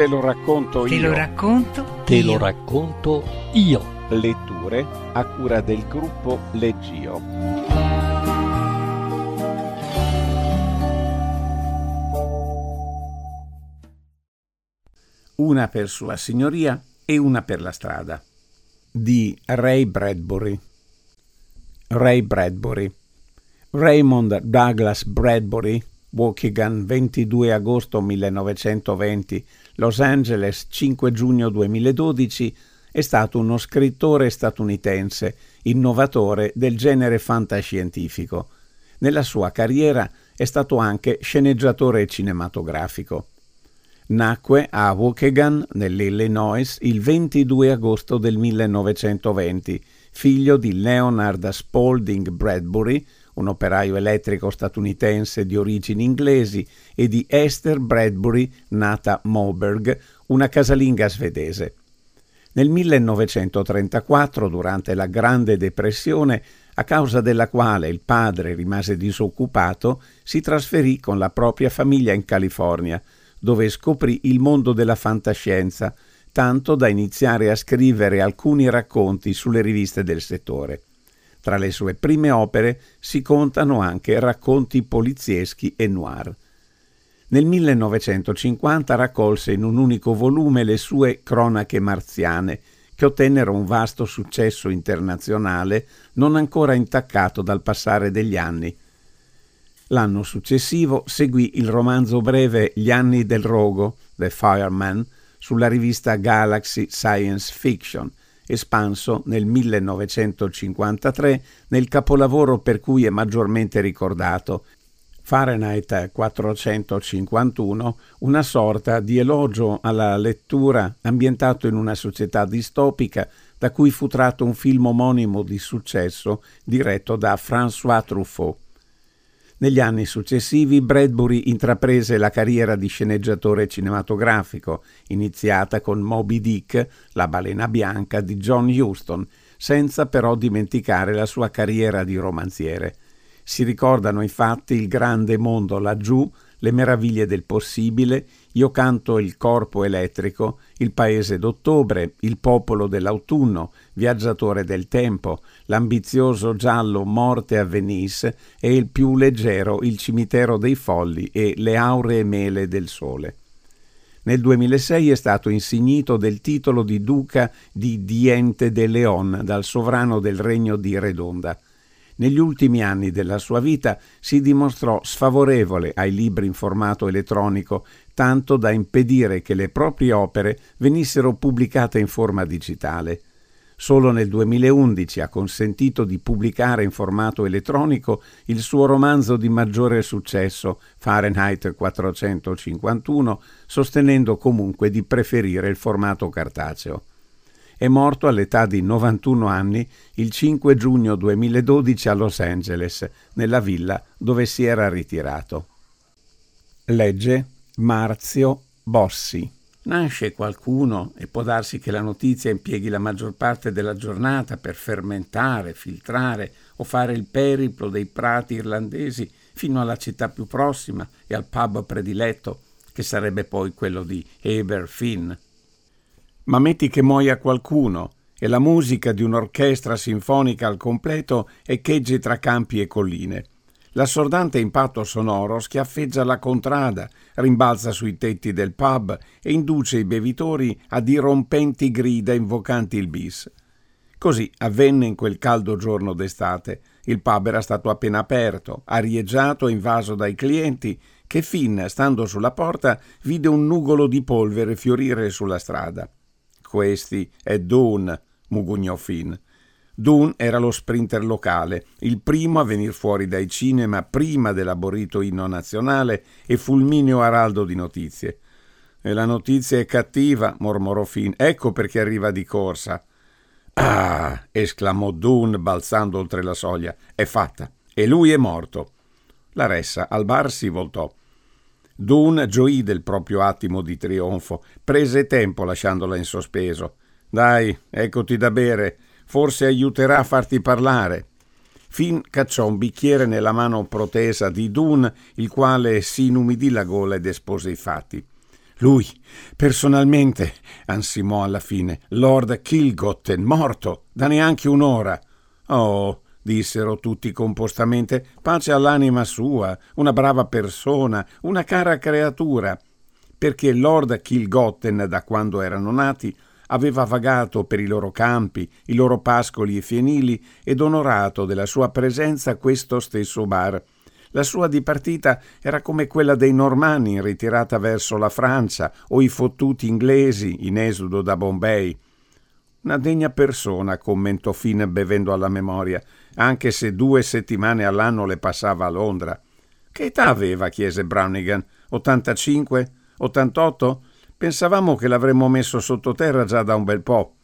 Te lo racconto Te io. lo racconto. Te io. lo racconto io. Letture a cura del gruppo Leggio. Una per Sua Signoria e una per la strada. Di Ray Bradbury. Ray Bradbury. Raymond Douglas Bradbury, Waukegan, 22 agosto 1920, Los Angeles, 5 giugno 2012, è stato uno scrittore statunitense, innovatore del genere fantascientifico. Nella sua carriera è stato anche sceneggiatore cinematografico. Nacque a Waukegan, nell'Illinois, il 22 agosto del 1920, figlio di Leonard Spalding Bradbury, un operaio elettrico statunitense di origini inglesi, e di Esther Bradbury, nata Moberg, una casalinga svedese. Nel 1934, durante la Grande Depressione, a causa della quale il padre rimase disoccupato, si trasferì con la propria famiglia in California, dove scoprì il mondo della fantascienza, tanto da iniziare a scrivere alcuni racconti sulle riviste del settore. Tra le sue prime opere si contano anche racconti polizieschi e noir. Nel 1950 raccolse in un unico volume le sue Cronache marziane, che ottennero un vasto successo internazionale non ancora intaccato dal passare degli anni. L'anno successivo seguì il romanzo breve Gli anni del rogo, The Fireman, sulla rivista Galaxy Science Fiction, espanso nel 1953 nel capolavoro per cui è maggiormente ricordato, Fahrenheit 451, una sorta di elogio alla lettura ambientato in una società distopica da cui fu tratto un film omonimo di successo diretto da François Truffaut. Negli anni successivi Bradbury intraprese la carriera di sceneggiatore cinematografico, iniziata con Moby Dick, la balena bianca di John Huston, senza però dimenticare la sua carriera di romanziere. Si ricordano infatti il grande mondo laggiù, le meraviglie del possibile, Io canto il corpo elettrico, Il paese d'ottobre, Il popolo dell'autunno, Viaggiatore del tempo, l'ambizioso giallo Morte a Venice e il più leggero Il cimitero dei folli e Le auree mele del sole. Nel 2006 è stato insignito del titolo di duca di Diente de Leon dal sovrano del regno di Redonda. Negli ultimi anni della sua vita si dimostrò sfavorevole ai libri in formato elettronico, tanto da impedire che le proprie opere venissero pubblicate in forma digitale. Solo nel 2011 ha consentito di pubblicare in formato elettronico il suo romanzo di maggiore successo, Fahrenheit 451, sostenendo comunque di preferire il formato cartaceo è morto all'età di 91 anni il 5 giugno 2012 a Los Angeles, nella villa dove si era ritirato. Legge Marzio Bossi. Nasce qualcuno e può darsi che la notizia impieghi la maggior parte della giornata per fermentare, filtrare o fare il periplo dei prati irlandesi fino alla città più prossima e al pub prediletto, che sarebbe poi quello di Aberfin. Ma metti che muoia qualcuno e la musica di un'orchestra sinfonica al completo echeggi tra campi e colline. L'assordante impatto sonoro schiaffeggia la contrada, rimbalza sui tetti del pub e induce i bevitori a dirompenti grida invocanti il bis. Così avvenne in quel caldo giorno d'estate. Il pub era stato appena aperto, arieggiato e invaso dai clienti, che Finn, stando sulla porta, vide un nugolo di polvere fiorire sulla strada. Questi è Dune, mugugnò Finn. Dune era lo sprinter locale, il primo a venir fuori dai cinema prima dell'aborito inno nazionale e fulmineo araldo di notizie. E la notizia è cattiva, mormorò Finn. Ecco perché arriva di corsa. Ah! esclamò Dune balzando oltre la soglia. È fatta. E lui è morto. La ressa al bar si voltò. Dune gioì del proprio attimo di trionfo, prese tempo lasciandola in sospeso. Dai, eccoti da bere, forse aiuterà a farti parlare. Finn cacciò un bicchiere nella mano protesa di Dune, il quale si inumidì la gola ed espose i fatti. Lui, personalmente, ansimò alla fine, Lord Kilgotten, morto, da neanche un'ora. Oh, dissero tutti compostamente, pace all'anima sua, una brava persona, una cara creatura, perché Lord Kilgotten, da quando erano nati, aveva vagato per i loro campi, i loro pascoli e fienili ed onorato della sua presenza questo stesso bar. La sua dipartita era come quella dei normanni in ritirata verso la Francia o i fottuti inglesi in esodo da Bombay. Una degna persona, commentò Finn bevendo alla memoria, anche se due settimane all'anno le passava a Londra. Che età aveva? chiese Brownigan. 85? 88? Pensavamo che l'avremmo messo sottoterra già da un bel po'.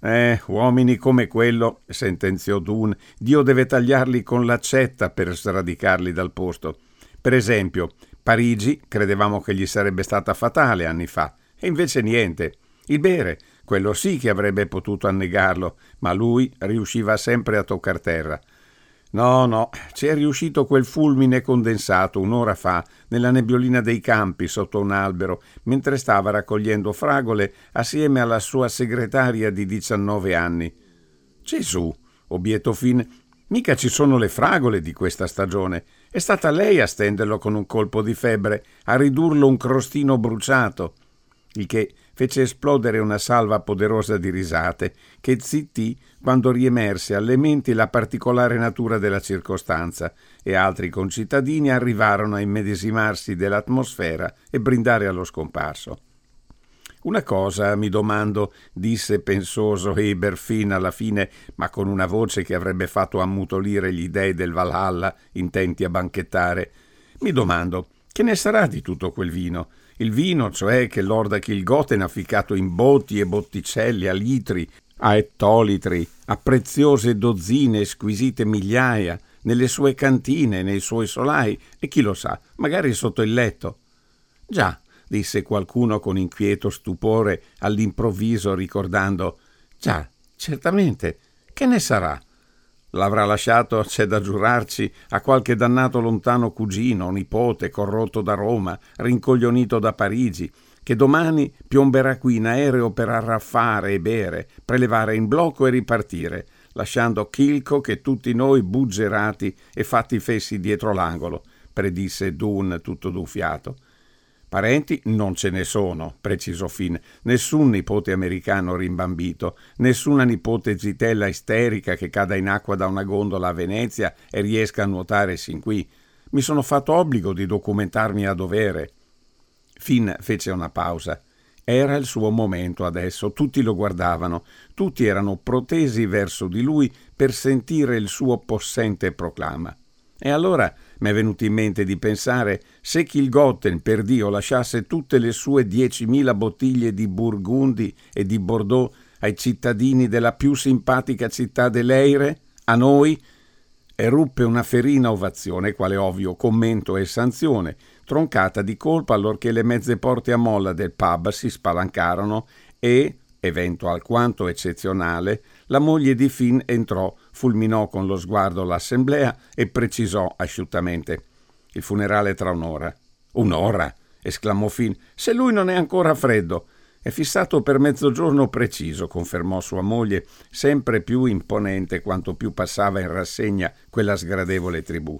Eh, uomini come quello, sentenziò Dune, Dio deve tagliarli con l'accetta per sradicarli dal posto. Per esempio, Parigi credevamo che gli sarebbe stata fatale anni fa, e invece niente. Il bere, quello sì che avrebbe potuto annegarlo, ma lui riusciva sempre a toccar terra. No, no, ci è riuscito quel fulmine condensato un'ora fa nella nebbiolina dei campi sotto un albero, mentre stava raccogliendo fragole assieme alla sua segretaria di 19 anni. Gesù, obiettò Finn, mica ci sono le fragole di questa stagione. È stata lei a stenderlo con un colpo di febbre, a ridurlo un crostino bruciato il che fece esplodere una salva poderosa di risate, che zittì quando riemerse alle menti la particolare natura della circostanza, e altri concittadini arrivarono a immedesimarsi dell'atmosfera e brindare allo scomparso. Una cosa mi domando, disse pensoso Eber fin alla fine, ma con una voce che avrebbe fatto ammutolire gli dei del Valhalla, intenti a banchettare. Mi domando, che ne sarà di tutto quel vino? Il vino, cioè, che Lord Kilgoten ha ficcato in botti e botticelli, a litri, a ettolitri, a preziose dozzine, squisite migliaia, nelle sue cantine, nei suoi solai, e chi lo sa, magari sotto il letto. Già, disse qualcuno con inquieto stupore all'improvviso, ricordando Già, certamente, che ne sarà? L'avrà lasciato, c'è da giurarci, a qualche dannato lontano cugino, nipote, corrotto da Roma, rincoglionito da Parigi, che domani piomberà qui in aereo per arraffare e bere, prelevare in blocco e ripartire, lasciando Chilco che tutti noi buggerati e fatti fessi dietro l'angolo, predisse Dun tutto duffiato. Parenti non ce ne sono, precisò Finn. Nessun nipote americano rimbambito, nessuna nipote zitella isterica che cada in acqua da una gondola a Venezia e riesca a nuotare sin qui. Mi sono fatto obbligo di documentarmi a dovere. Finn fece una pausa. Era il suo momento adesso, tutti lo guardavano, tutti erano protesi verso di lui per sentire il suo possente proclama. E allora mi è venuto in mente di pensare se Kilgotten, per Dio, lasciasse tutte le sue diecimila bottiglie di Burgundi e di Bordeaux ai cittadini della più simpatica città dell'Eire, a noi, eruppe una ferina ovazione, quale ovvio commento e sanzione, troncata di colpa allorché le mezze porte a molla del pub si spalancarono e, evento alquanto eccezionale, la moglie di Finn entrò, fulminò con lo sguardo l'assemblea e precisò asciuttamente: Il funerale tra un'ora. Un'ora? esclamò Finn. Se lui non è ancora freddo. È fissato per mezzogiorno preciso, confermò sua moglie, sempre più imponente quanto più passava in rassegna quella sgradevole tribù.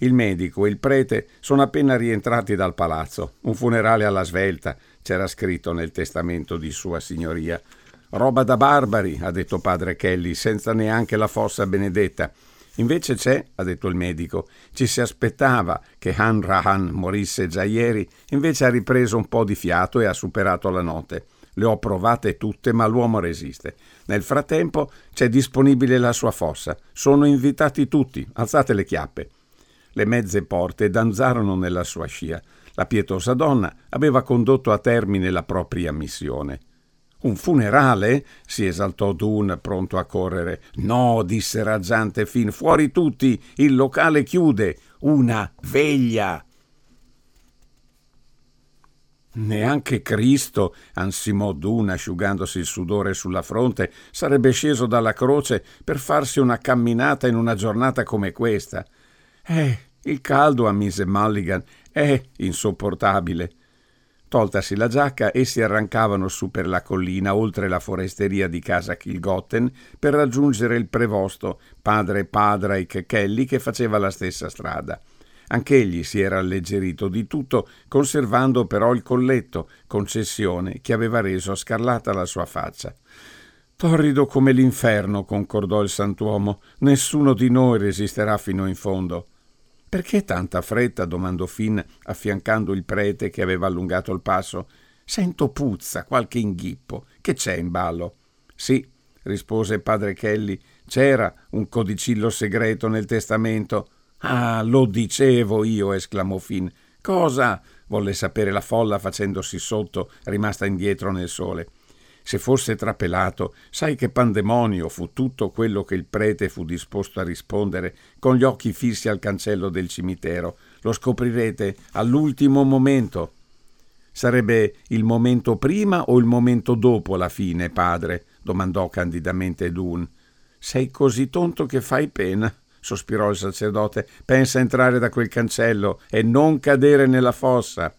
Il medico e il prete sono appena rientrati dal palazzo. Un funerale alla svelta, c'era scritto nel testamento di Sua Signoria. Roba da barbari, ha detto padre Kelly, senza neanche la fossa benedetta. Invece c'è, ha detto il medico, ci si aspettava che Han Rahan morisse già ieri, invece ha ripreso un po' di fiato e ha superato la notte. Le ho provate tutte, ma l'uomo resiste. Nel frattempo c'è disponibile la sua fossa. Sono invitati tutti, alzate le chiappe. Le mezze porte danzarono nella sua scia. La pietosa donna aveva condotto a termine la propria missione. Un funerale? si esaltò Dun, pronto a correre. No, disse raggiante Finn, fuori tutti, il locale chiude. Una veglia. Neanche Cristo, ansimò Dun asciugandosi il sudore sulla fronte, sarebbe sceso dalla croce per farsi una camminata in una giornata come questa. Eh, il caldo, ammise Mulligan, è insopportabile. Toltasi la giacca, essi arrancavano su per la collina, oltre la foresteria di casa Kilgotten, per raggiungere il prevosto, padre Padraic Kelly, che faceva la stessa strada. Anch'egli si era alleggerito di tutto, conservando però il colletto, concessione che aveva reso scarlata la sua faccia. Torrido come l'inferno, concordò il santuomo. Nessuno di noi resisterà fino in fondo. Perché tanta fretta? domandò Finn, affiancando il prete che aveva allungato il passo. Sento puzza, qualche inghippo. Che c'è in ballo? Sì, rispose padre Kelly, c'era un codicillo segreto nel testamento. Ah, lo dicevo io, esclamò Finn. Cosa? volle sapere la folla facendosi sotto, rimasta indietro nel sole. Se fosse trapelato, sai che pandemonio fu tutto quello che il prete fu disposto a rispondere, con gli occhi fissi al cancello del cimitero. Lo scoprirete all'ultimo momento. Sarebbe il momento prima o il momento dopo la fine, padre? domandò candidamente Dun. Sei così tonto che fai pena, sospirò il sacerdote. Pensa a entrare da quel cancello e non cadere nella fossa.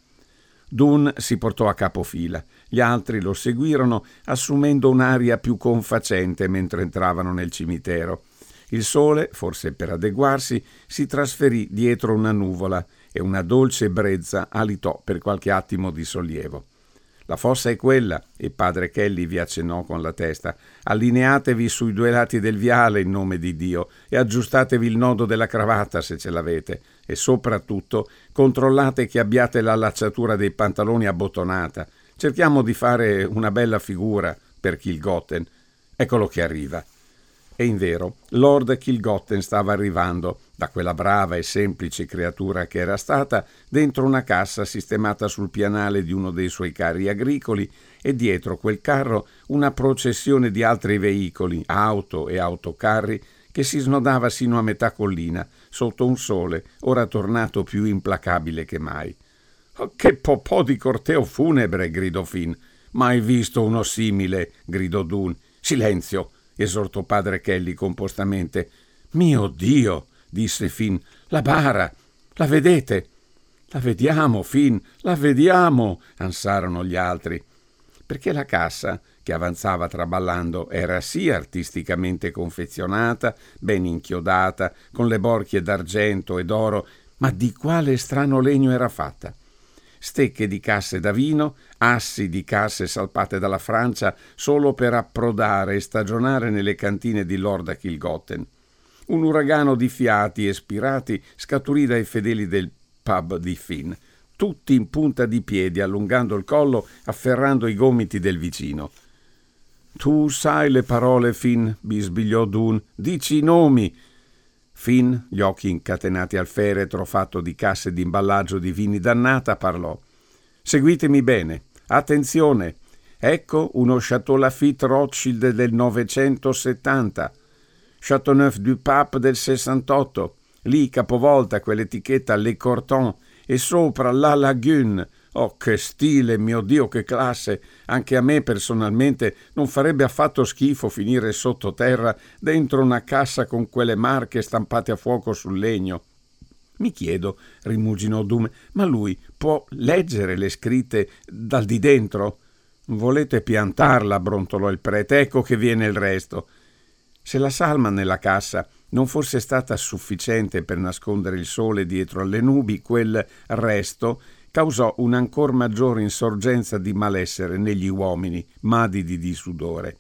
Dun si portò a capofila. Gli altri lo seguirono, assumendo un'aria più confacente mentre entravano nel cimitero. Il sole, forse per adeguarsi, si trasferì dietro una nuvola e una dolce brezza alitò per qualche attimo di sollievo. La fossa è quella, e padre Kelly vi accennò con la testa. Allineatevi sui due lati del viale in nome di Dio e aggiustatevi il nodo della cravatta se ce l'avete e soprattutto controllate che abbiate la lacciatura dei pantaloni abbottonata. Cerchiamo di fare una bella figura per Kilgotten. Eccolo che arriva. E invero, Lord Kilgotten stava arrivando, da quella brava e semplice creatura che era stata, dentro una cassa sistemata sul pianale di uno dei suoi carri agricoli e dietro quel carro una processione di altri veicoli, auto e autocarri, che si snodava sino a metà collina, sotto un sole, ora tornato più implacabile che mai. Che popò di corteo funebre! gridò Finn. Mai visto uno simile! gridò Dun. Silenzio! esortò padre Kelly compostamente. Mio Dio! disse Finn. La bara! La vedete? La vediamo, Finn, la vediamo! ansarono gli altri. Perché la cassa, che avanzava traballando, era sì artisticamente confezionata, ben inchiodata, con le borchie d'argento e d'oro, ma di quale strano legno era fatta? Stecche di casse da vino, assi di casse salpate dalla Francia solo per approdare e stagionare nelle cantine di Lord Kilgotten. Un uragano di fiati e spirati scaturì dai fedeli del pub di Finn, tutti in punta di piedi, allungando il collo, afferrando i gomiti del vicino. Tu sai le parole, Finn, bisbigliò Dun. Dici i nomi. Finn, gli occhi incatenati al feretro fatto di casse di imballaggio di vini dannata, parlò. Seguitemi bene. Attenzione. Ecco uno Chateau Lafitte Rothschild del 970. Chateauneuf du Pape del 68. Lì capovolta quell'etichetta Le Corton e sopra La Lagune Oh, che stile, mio Dio, che classe! Anche a me personalmente non farebbe affatto schifo finire sottoterra dentro una cassa con quelle marche stampate a fuoco sul legno. Mi chiedo, rimuginò Dume, ma lui può leggere le scritte dal di dentro? Volete piantarla, brontolò il prete, ecco che viene il resto. Se la salma nella cassa non fosse stata sufficiente per nascondere il sole dietro alle nubi, quel resto causò un'ancor maggiore insorgenza di malessere negli uomini, madidi di sudore.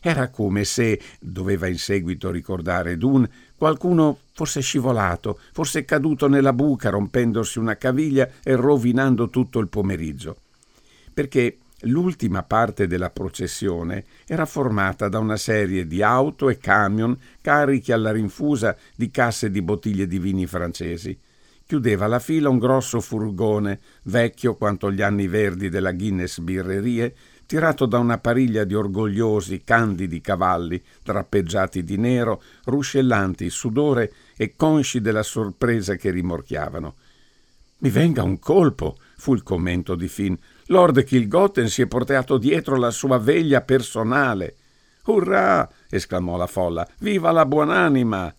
Era come se, doveva in seguito ricordare Dun, qualcuno fosse scivolato, fosse caduto nella buca rompendosi una caviglia e rovinando tutto il pomeriggio. Perché l'ultima parte della processione era formata da una serie di auto e camion carichi alla rinfusa di casse di bottiglie di vini francesi chiudeva la fila un grosso furgone, vecchio quanto gli anni verdi della Guinness Birrerie, tirato da una pariglia di orgogliosi, candidi cavalli, drappeggiati di nero, ruscellanti sudore e consci della sorpresa che rimorchiavano. Mi venga un colpo, fu il commento di Finn. Lord Kilgotten si è portato dietro la sua veglia personale. Urrà! esclamò la folla. Viva la buonanima!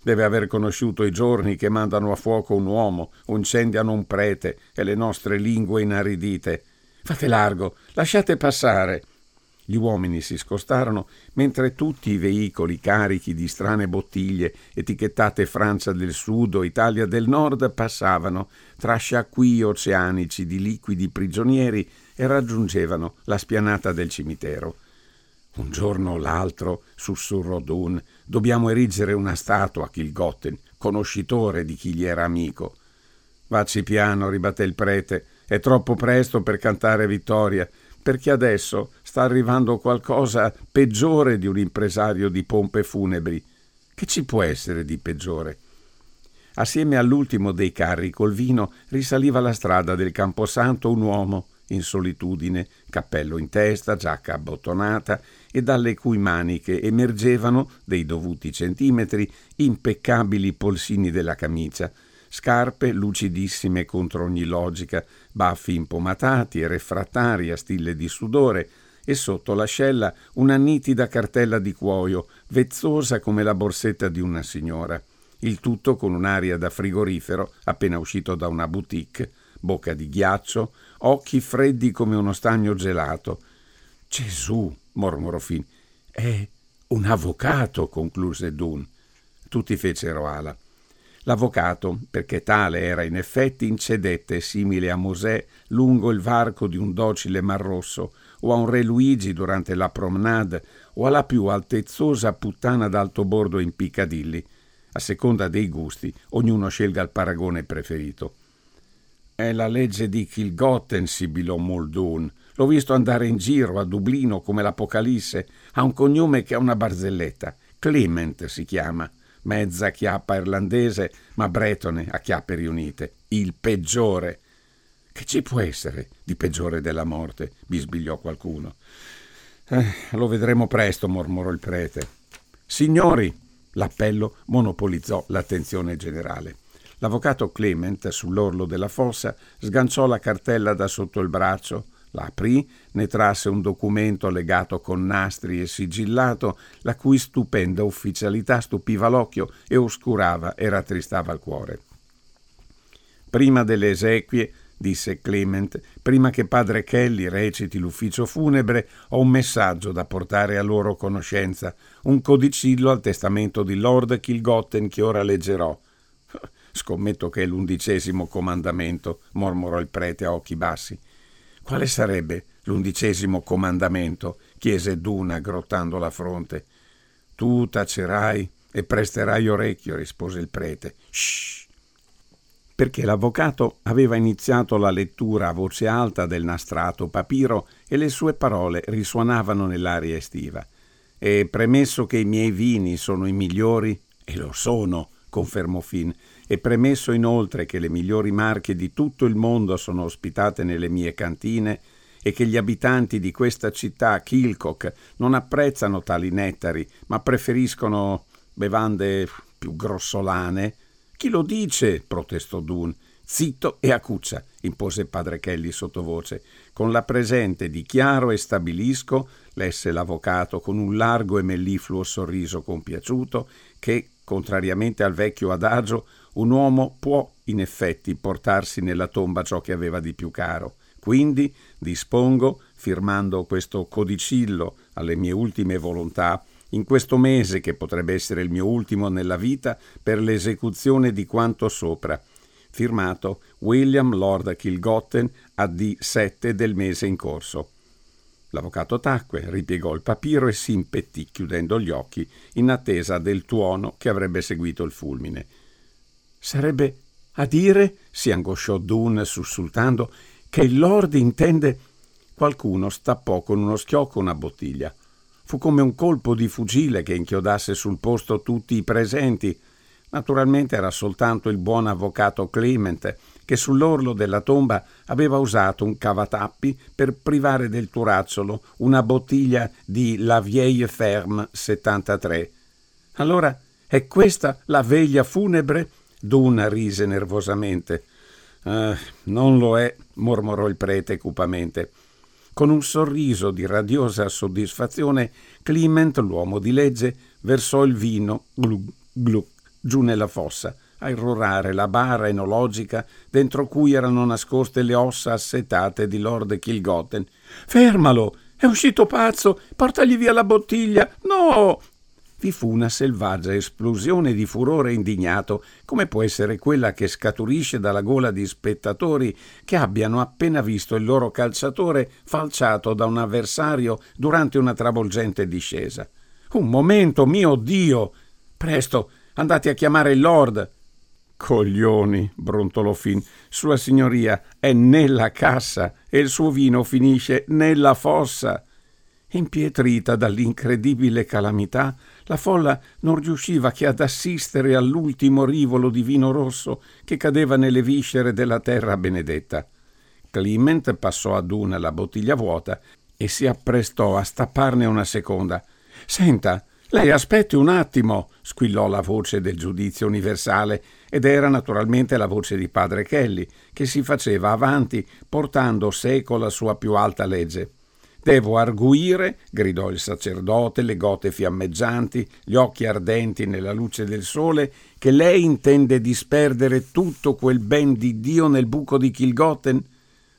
Deve aver conosciuto i giorni che mandano a fuoco un uomo, incendiano un prete e le nostre lingue inaridite. Fate largo, lasciate passare. Gli uomini si scostarono mentre tutti i veicoli carichi di strane bottiglie etichettate Francia del Sud o Italia del Nord passavano tra sciacquii oceanici di liquidi prigionieri e raggiungevano la spianata del cimitero. Un giorno o l'altro, sussurrò Dun, dobbiamo erigere una statua a Kilgotten, conoscitore di chi gli era amico. Vacci piano, ribatté il prete, è troppo presto per cantare vittoria perché adesso sta arrivando qualcosa peggiore di un impresario di pompe funebri. Che ci può essere di peggiore? Assieme all'ultimo dei carri col vino risaliva la strada del Camposanto un uomo, in solitudine, cappello in testa, giacca abbottonata e dalle cui maniche emergevano, dei dovuti centimetri, impeccabili polsini della camicia, scarpe lucidissime contro ogni logica, baffi impomatati e refrattari a stille di sudore, e sotto l'ascella una nitida cartella di cuoio, vezzosa come la borsetta di una signora. Il tutto con un'aria da frigorifero appena uscito da una boutique, bocca di ghiaccio, occhi freddi come uno stagno gelato. Gesù, mormorò Finn. È un avvocato, concluse Dun. Tutti fecero ala. L'avvocato, perché tale era in effetti, incedette, simile a Mosè, lungo il varco di un docile Mar Rosso, o a un re Luigi durante la promenade, o alla più altezzosa puttana d'alto bordo in Piccadilly. A seconda dei gusti, ognuno scelga il paragone preferito. È la legge di Kilgotten, sibilò Muldoon. L'ho visto andare in giro a Dublino come l'Apocalisse. Ha un cognome che ha una barzelletta. Clement si chiama mezza chiappa irlandese, ma bretone a chiappe riunite, il peggiore. Che ci può essere di peggiore della morte? bisbigliò qualcuno. Eh, lo vedremo presto, mormorò il prete. Signori! L'appello monopolizzò l'attenzione generale. L'avvocato Clement, sull'orlo della fossa, sganciò la cartella da sotto il braccio, la aprì, ne trasse un documento legato con nastri e sigillato, la cui stupenda ufficialità stupiva l'occhio e oscurava e rattristava il cuore. Prima delle esequie, disse Clement, prima che padre Kelly reciti l'ufficio funebre, ho un messaggio da portare a loro conoscenza, un codicillo al testamento di Lord Kilgotten che ora leggerò. Scommetto che è l'undicesimo comandamento, mormorò il prete a occhi bassi. Quale sarebbe l'undicesimo comandamento? chiese Duna, grottando la fronte. Tu tacerai e presterai orecchio, rispose il prete. Shh! Perché l'avvocato aveva iniziato la lettura a voce alta del nastrato papiro e le sue parole risuonavano nell'aria estiva. E premesso che i miei vini sono i migliori, e lo sono, confermò Finn, e premesso inoltre che le migliori marche di tutto il mondo sono ospitate nelle mie cantine e che gli abitanti di questa città, Kilcock, non apprezzano tali nettari, ma preferiscono bevande più grossolane, chi lo dice? protestò Dun. Zitto e acuccia, impose padre Kelly sottovoce. Con la presente dichiaro e stabilisco, lesse l'avvocato con un largo e mellifluo sorriso compiaciuto, che, contrariamente al vecchio adagio, un uomo può in effetti portarsi nella tomba ciò che aveva di più caro. Quindi dispongo, firmando questo codicillo alle mie ultime volontà, in questo mese che potrebbe essere il mio ultimo nella vita, per l'esecuzione di quanto sopra. Firmato William Lord Kilgotten a D7 del mese in corso. L'avvocato tacque, ripiegò il papiro e si impettì, chiudendo gli occhi, in attesa del tuono che avrebbe seguito il fulmine. Sarebbe a dire, si angosciò Dun sussultando, che il Lord intende. Qualcuno stappò con uno schiocco una bottiglia. Fu come un colpo di fucile che inchiodasse sul posto tutti i presenti. Naturalmente era soltanto il buon avvocato Clement, che sull'orlo della tomba aveva usato un cavatappi per privare del turazzolo una bottiglia di La Vieille Ferme 73. Allora è questa la veglia funebre? Duna rise nervosamente. Uh, non lo è, mormorò il prete cupamente. Con un sorriso di radiosa soddisfazione, Clement, l'uomo di legge, versò il vino glug glug giù nella fossa, a irrorare la bara enologica dentro cui erano nascoste le ossa assetate di Lord Kilgotten. Fermalo! È uscito pazzo! Portagli via la bottiglia! No! vi fu una selvaggia esplosione di furore indignato, come può essere quella che scaturisce dalla gola di spettatori che abbiano appena visto il loro calciatore falciato da un avversario durante una travolgente discesa. Un momento, mio Dio! Presto, andate a chiamare il Lord. Coglioni, brontolò Finn. Sua signoria è nella cassa e il suo vino finisce nella fossa. Impietrita dall'incredibile calamità, la folla non riusciva che ad assistere all'ultimo rivolo di vino rosso che cadeva nelle viscere della terra benedetta. Clement passò ad una la bottiglia vuota e si apprestò a stapparne una seconda. Senta, lei aspetti un attimo, squillò la voce del giudizio universale, ed era naturalmente la voce di padre Kelly, che si faceva avanti, portando seco la sua più alta legge. Devo arguire, gridò il sacerdote, le gote fiammeggianti, gli occhi ardenti nella luce del sole, che lei intende disperdere tutto quel ben di Dio nel buco di Kilgotten?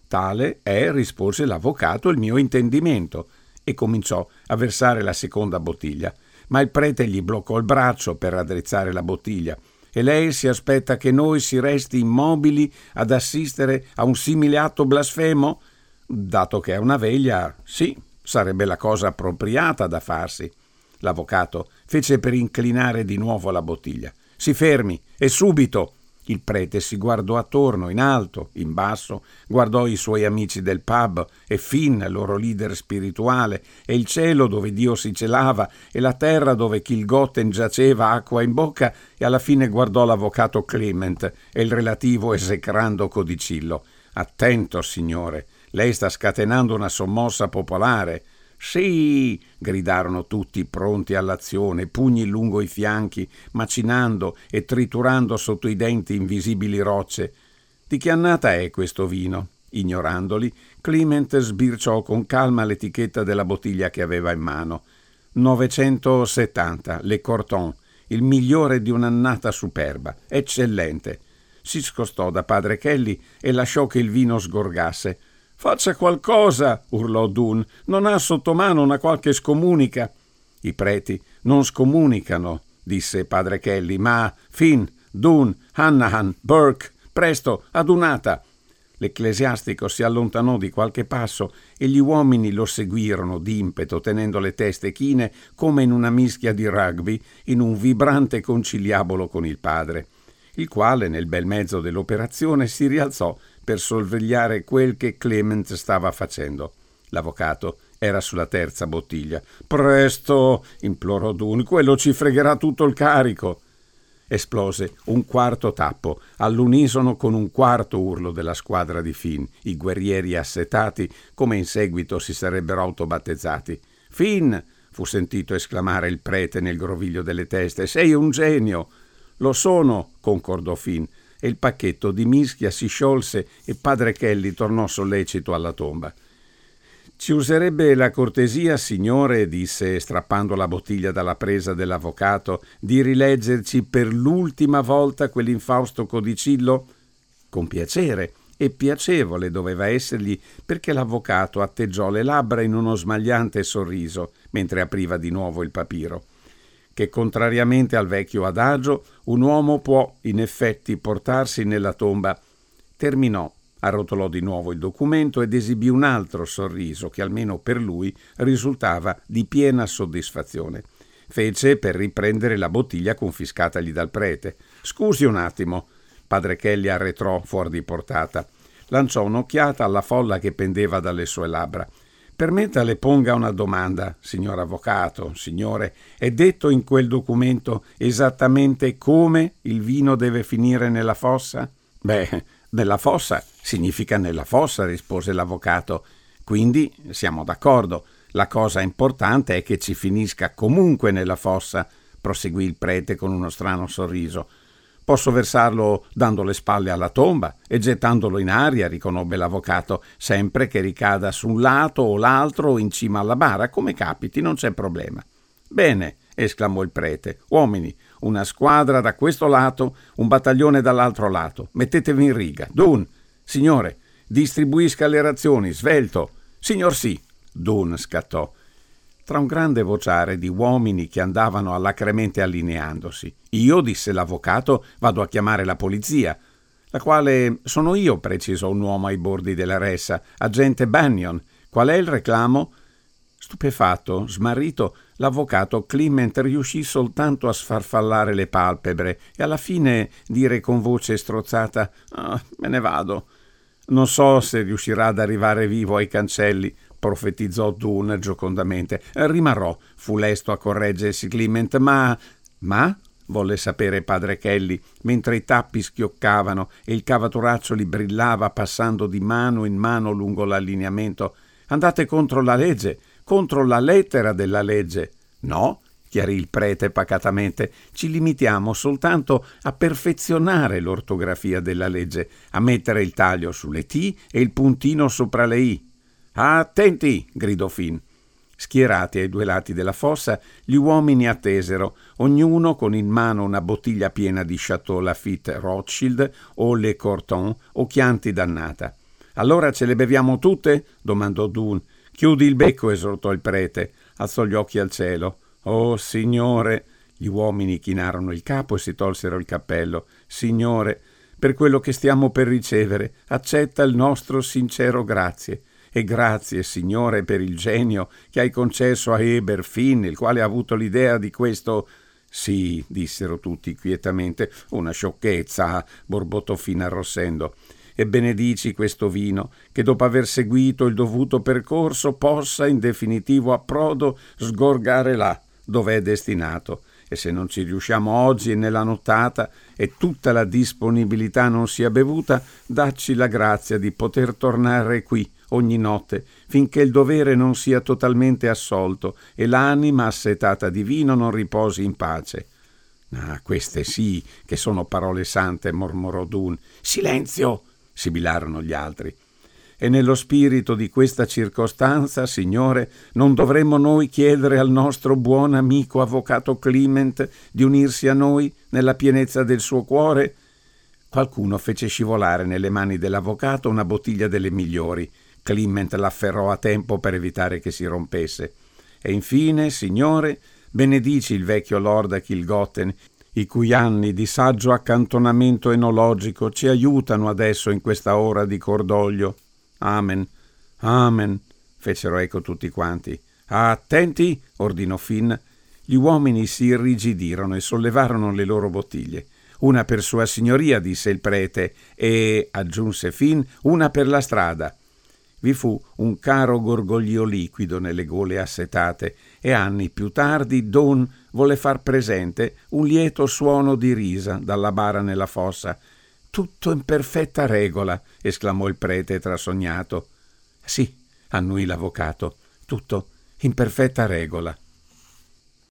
Tale è, rispose l'avvocato, il mio intendimento, e cominciò a versare la seconda bottiglia ma il prete gli bloccò il braccio per raddrizzare la bottiglia. E lei si aspetta che noi si resti immobili ad assistere a un simile atto blasfemo? Dato che è una veglia, sì, sarebbe la cosa appropriata da farsi. L'avvocato fece per inclinare di nuovo la bottiglia. Si fermi, e subito! Il prete si guardò attorno, in alto, in basso, guardò i suoi amici del pub e Finn, loro leader spirituale, e il cielo dove Dio si celava e la terra dove Kilgotten giaceva acqua in bocca e alla fine guardò l'avvocato Clement e il relativo esecrando codicillo. Attento, signore, lei sta scatenando una sommossa popolare. Sì! gridarono tutti pronti all'azione, pugni lungo i fianchi, macinando e triturando sotto i denti invisibili rocce. Di che annata è questo vino? Ignorandoli, Clement sbirciò con calma l'etichetta della bottiglia che aveva in mano. 970, Le Corton, il migliore di un'annata superba, eccellente. Si scostò da padre Kelly e lasciò che il vino sgorgasse. Faccia qualcosa, urlò Dun. Non ha sotto mano una qualche scomunica. I preti non scomunicano, disse padre Kelly, ma Finn, Dun, Hannahan, Burke, presto, adunata. L'ecclesiastico si allontanò di qualche passo e gli uomini lo seguirono d'impeto, tenendo le teste chine come in una mischia di rugby, in un vibrante conciliabolo con il padre, il quale, nel bel mezzo dell'operazione, si rialzò per sorvegliare quel che Clement stava facendo. L'avvocato era sulla terza bottiglia. Presto, implorò Dun, quello ci fregherà tutto il carico. Esplose un quarto tappo, all'unisono con un quarto urlo della squadra di Finn, i guerrieri assetati, come in seguito si sarebbero autobattezzati. Finn! fu sentito esclamare il prete nel groviglio delle teste. Sei un genio! Lo sono, concordò Finn, e il pacchetto di mischia si sciolse e padre Kelly tornò sollecito alla tomba. Ci userebbe la cortesia, signore, disse, strappando la bottiglia dalla presa dell'avvocato, di rileggerci per l'ultima volta quell'infausto codicillo? Con piacere, e piacevole doveva essergli perché l'avvocato atteggiò le labbra in uno smagliante sorriso mentre apriva di nuovo il papiro che contrariamente al vecchio adagio un uomo può in effetti portarsi nella tomba. Terminò, arrotolò di nuovo il documento ed esibì un altro sorriso che almeno per lui risultava di piena soddisfazione. Fece per riprendere la bottiglia confiscatagli dal prete. Scusi un attimo. Padre Kelly arretrò fuori di portata. Lanciò un'occhiata alla folla che pendeva dalle sue labbra. Permetta le ponga una domanda, signor avvocato, signore. È detto in quel documento esattamente come il vino deve finire nella fossa? Beh, nella fossa significa nella fossa, rispose l'avvocato. Quindi siamo d'accordo. La cosa importante è che ci finisca comunque nella fossa, proseguì il prete con uno strano sorriso. Posso versarlo dando le spalle alla tomba e gettandolo in aria, riconobbe l'avvocato, sempre che ricada su un lato o l'altro in cima alla bara, come capiti, non c'è problema. Bene, esclamò il prete. Uomini, una squadra da questo lato, un battaglione dall'altro lato. Mettetevi in riga. Dun, signore, distribuisca le razioni, svelto. Signor sì. Dun scattò. Tra un grande vociare di uomini che andavano alacremente allineandosi. Io, disse l'avvocato, vado a chiamare la polizia la quale sono io, precisò un uomo ai bordi della ressa, agente Bannion. Qual è il reclamo? Stupefatto, smarrito, l'avvocato Clement riuscì soltanto a sfarfallare le palpebre e alla fine dire con voce strozzata: ah, Me ne vado. Non so se riuscirà ad arrivare vivo ai cancelli, profetizzò Dune giocondamente. Rimarrò, fu lesto a correggersi Clement, ma. Ma? volle sapere padre Kelly, mentre i tappi schioccavano e il cavaturaccioli brillava passando di mano in mano lungo l'allineamento. Andate contro la legge, contro la lettera della legge. No, chiarì il prete pacatamente, ci limitiamo soltanto a perfezionare l'ortografia della legge, a mettere il taglio sulle T e il puntino sopra le I. Attenti! gridò Finn. Schierati ai due lati della fossa, gli uomini attesero, ognuno con in mano una bottiglia piena di Chateau Lafitte Rothschild o Le Corton o Chianti dannata. Allora ce le beviamo tutte? domandò Dun. Chiudi il becco, esortò il prete. Alzò gli occhi al cielo. Oh, signore! Gli uomini chinarono il capo e si tolsero il cappello. Signore, per quello che stiamo per ricevere, accetta il nostro sincero grazie. E grazie, Signore, per il genio che hai concesso a Eber Finn, il quale ha avuto l'idea di questo. Sì, dissero tutti quietamente. Una sciocchezza, borbottò Finn arrossendo. E benedici questo vino, che dopo aver seguito il dovuto percorso possa in definitivo approdo sgorgare là, dove è destinato. E se non ci riusciamo oggi e nella nottata e tutta la disponibilità non sia bevuta, dacci la grazia di poter tornare qui ogni notte, finché il dovere non sia totalmente assolto e l'anima assetata di vino non riposi in pace. Ah, queste sì che sono parole sante, mormorò Dun. Silenzio! sibilarono gli altri. E nello spirito di questa circostanza, Signore, non dovremmo noi chiedere al nostro buon amico avvocato Clement di unirsi a noi nella pienezza del suo cuore? Qualcuno fece scivolare nelle mani dell'avvocato una bottiglia delle migliori Clement l'afferrò a tempo per evitare che si rompesse. E infine, Signore, benedici il vecchio Lord Kilgotten, i cui anni di saggio accantonamento enologico ci aiutano adesso in questa ora di cordoglio. Amen. Amen. fecero eco tutti quanti. Attenti, ordinò Finn. Gli uomini si irrigidirono e sollevarono le loro bottiglie. Una per sua signoria, disse il prete, e, aggiunse Finn, una per la strada vi fu un caro gorgoglio liquido nelle gole assetate e anni più tardi Don volle far presente un lieto suono di risa dalla bara nella fossa. Tutto in perfetta regola, esclamò il prete trasognato. Sì, annui l'avvocato, tutto in perfetta regola.